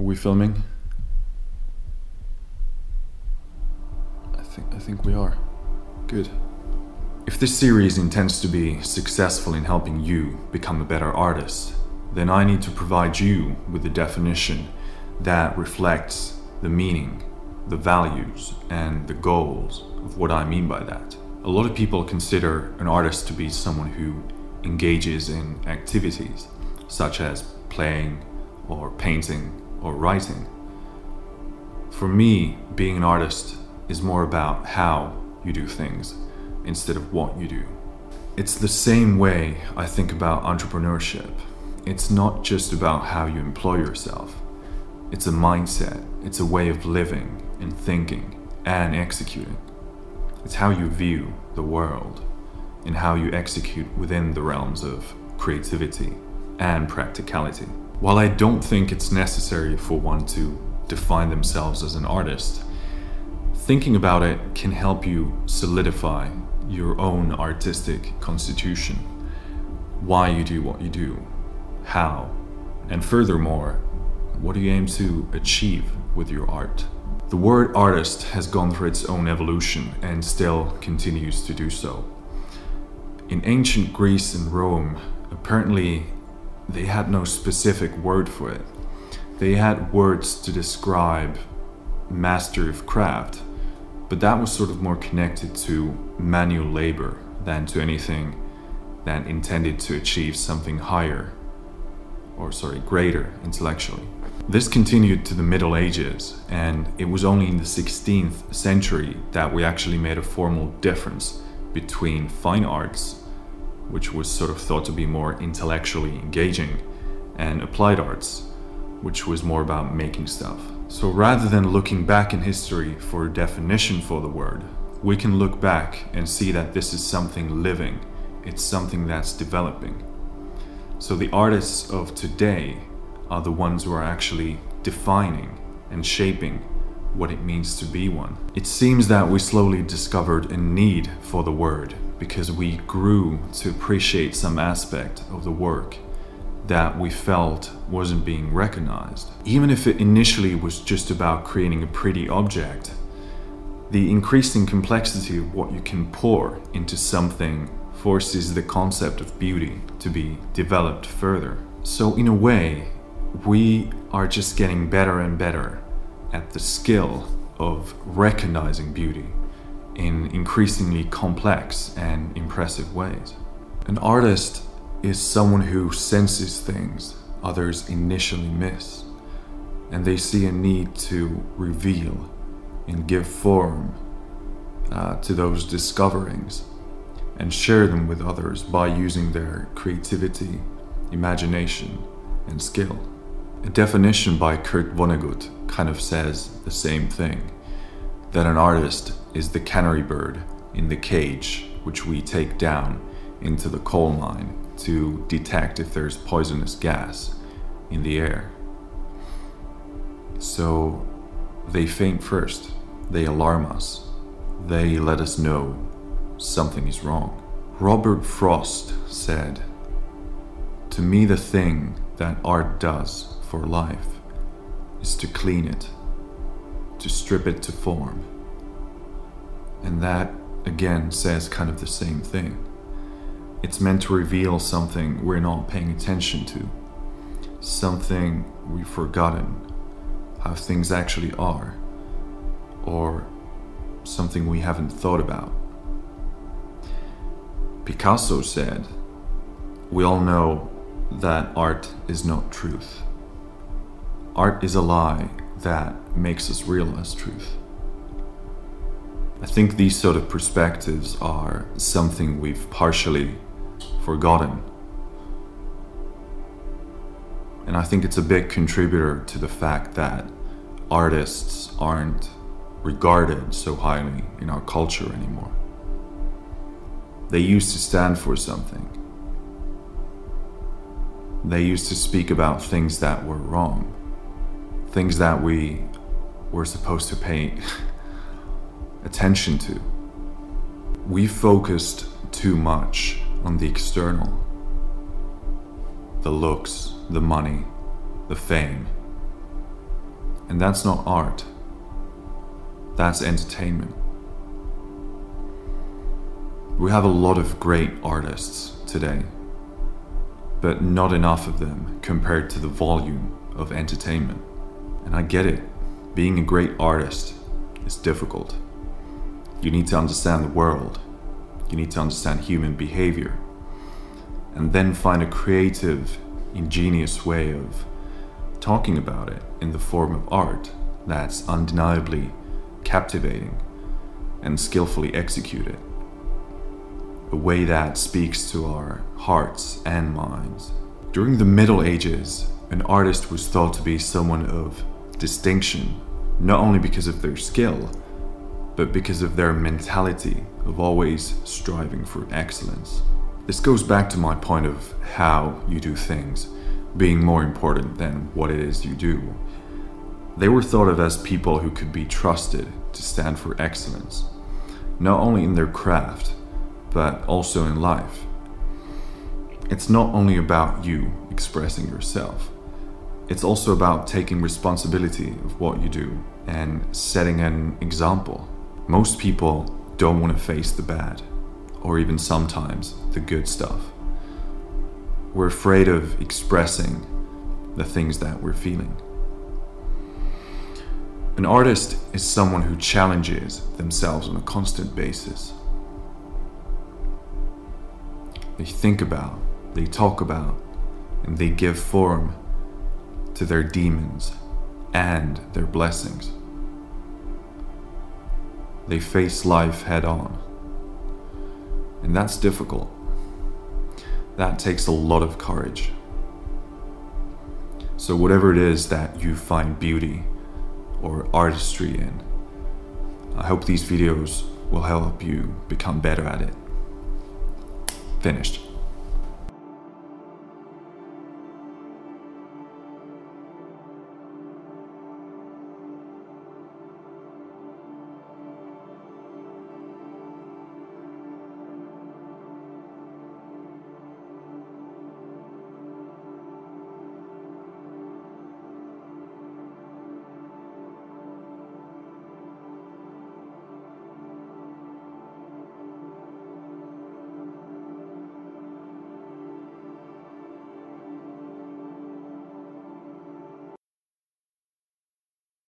Are we filming? I think I think we are. Good. If this series intends to be successful in helping you become a better artist, then I need to provide you with a definition that reflects the meaning, the values, and the goals of what I mean by that. A lot of people consider an artist to be someone who engages in activities such as playing or painting or writing. For me, being an artist is more about how you do things instead of what you do. It's the same way I think about entrepreneurship. It's not just about how you employ yourself, it's a mindset, it's a way of living and thinking and executing. It's how you view the world and how you execute within the realms of creativity and practicality. While I don't think it's necessary for one to define themselves as an artist, thinking about it can help you solidify your own artistic constitution, why you do what you do, how, and furthermore, what do you aim to achieve with your art? The word artist has gone through its own evolution and still continues to do so. In ancient Greece and Rome, apparently they had no specific word for it. They had words to describe master of craft, but that was sort of more connected to manual labor than to anything that intended to achieve something higher, or sorry, greater intellectually. This continued to the Middle Ages, and it was only in the 16th century that we actually made a formal difference between fine arts which was sort of thought to be more intellectually engaging, and applied arts, which was more about making stuff. So rather than looking back in history for a definition for the word, we can look back and see that this is something living, it's something that's developing. So the artists of today are the ones who are actually defining and shaping what it means to be one. It seems that we slowly discovered a need for the word because we grew to appreciate some aspect of the work that we felt wasn't being recognized. Even if it initially was just about creating a pretty object, the increasing complexity of what you can pour into something forces the concept of beauty to be developed further. So, in a way, we are just getting better and better at the skill of recognizing beauty in increasingly complex and impressive ways. An artist is someone who senses things others initially miss, and they see a need to reveal and give form uh, to those discoverings and share them with others by using their creativity, imagination, and skill. A definition by Kurt Vonnegut kind of says the same thing that an artist is the canary bird in the cage which we take down into the coal mine to detect if there's poisonous gas in the air. So they faint first, they alarm us, they let us know something is wrong. Robert Frost said, To me, the thing that art does for life is to clean it to strip it to form. And that, again, says kind of the same thing. It's meant to reveal something we're not paying attention to, something we've forgotten how things actually are, or something we haven't thought about. Picasso said, We all know that art is not truth. Art is a lie that makes us realize truth. I think these sort of perspectives are something we've partially forgotten. And I think it's a big contributor to the fact that artists aren't regarded so highly in our culture anymore. They used to stand for something. They used to speak about things that were wrong things that we were supposed to pay attention to. We focused too much on the external the looks, the money, the fame. And that's not art, that's entertainment. We have a lot of great artists today, but not enough of them compared to the volume of entertainment. And I get it, being a great artist is difficult. You need to understand the world, you need to understand human behavior, and then find a creative, ingenious way of talking about it in the form of art that's undeniably captivating and skillfully executed a way that speaks to our hearts and minds. During the Middle Ages, an artist was thought to be someone of distinction, not only because of their skill, but because of their mentality of always striving for excellence. This goes back to my point of how you do things being more important than what it is you do. They were thought of as people who could be trusted to stand for excellence, not only in their craft, but also in life. It's not only about you expressing yourself, it's also about taking responsibility of what you do and setting an example. Most people don't want to face the bad, or even sometimes the good stuff. We're afraid of expressing the things that we're feeling. An artist is someone who challenges themselves on a constant basis. They think about, they talk about, and they give form to their demons and their blessings. They face life head on. And that's difficult. That takes a lot of courage. So, whatever it is that you find beauty or artistry in, I hope these videos will help you become better at it finished.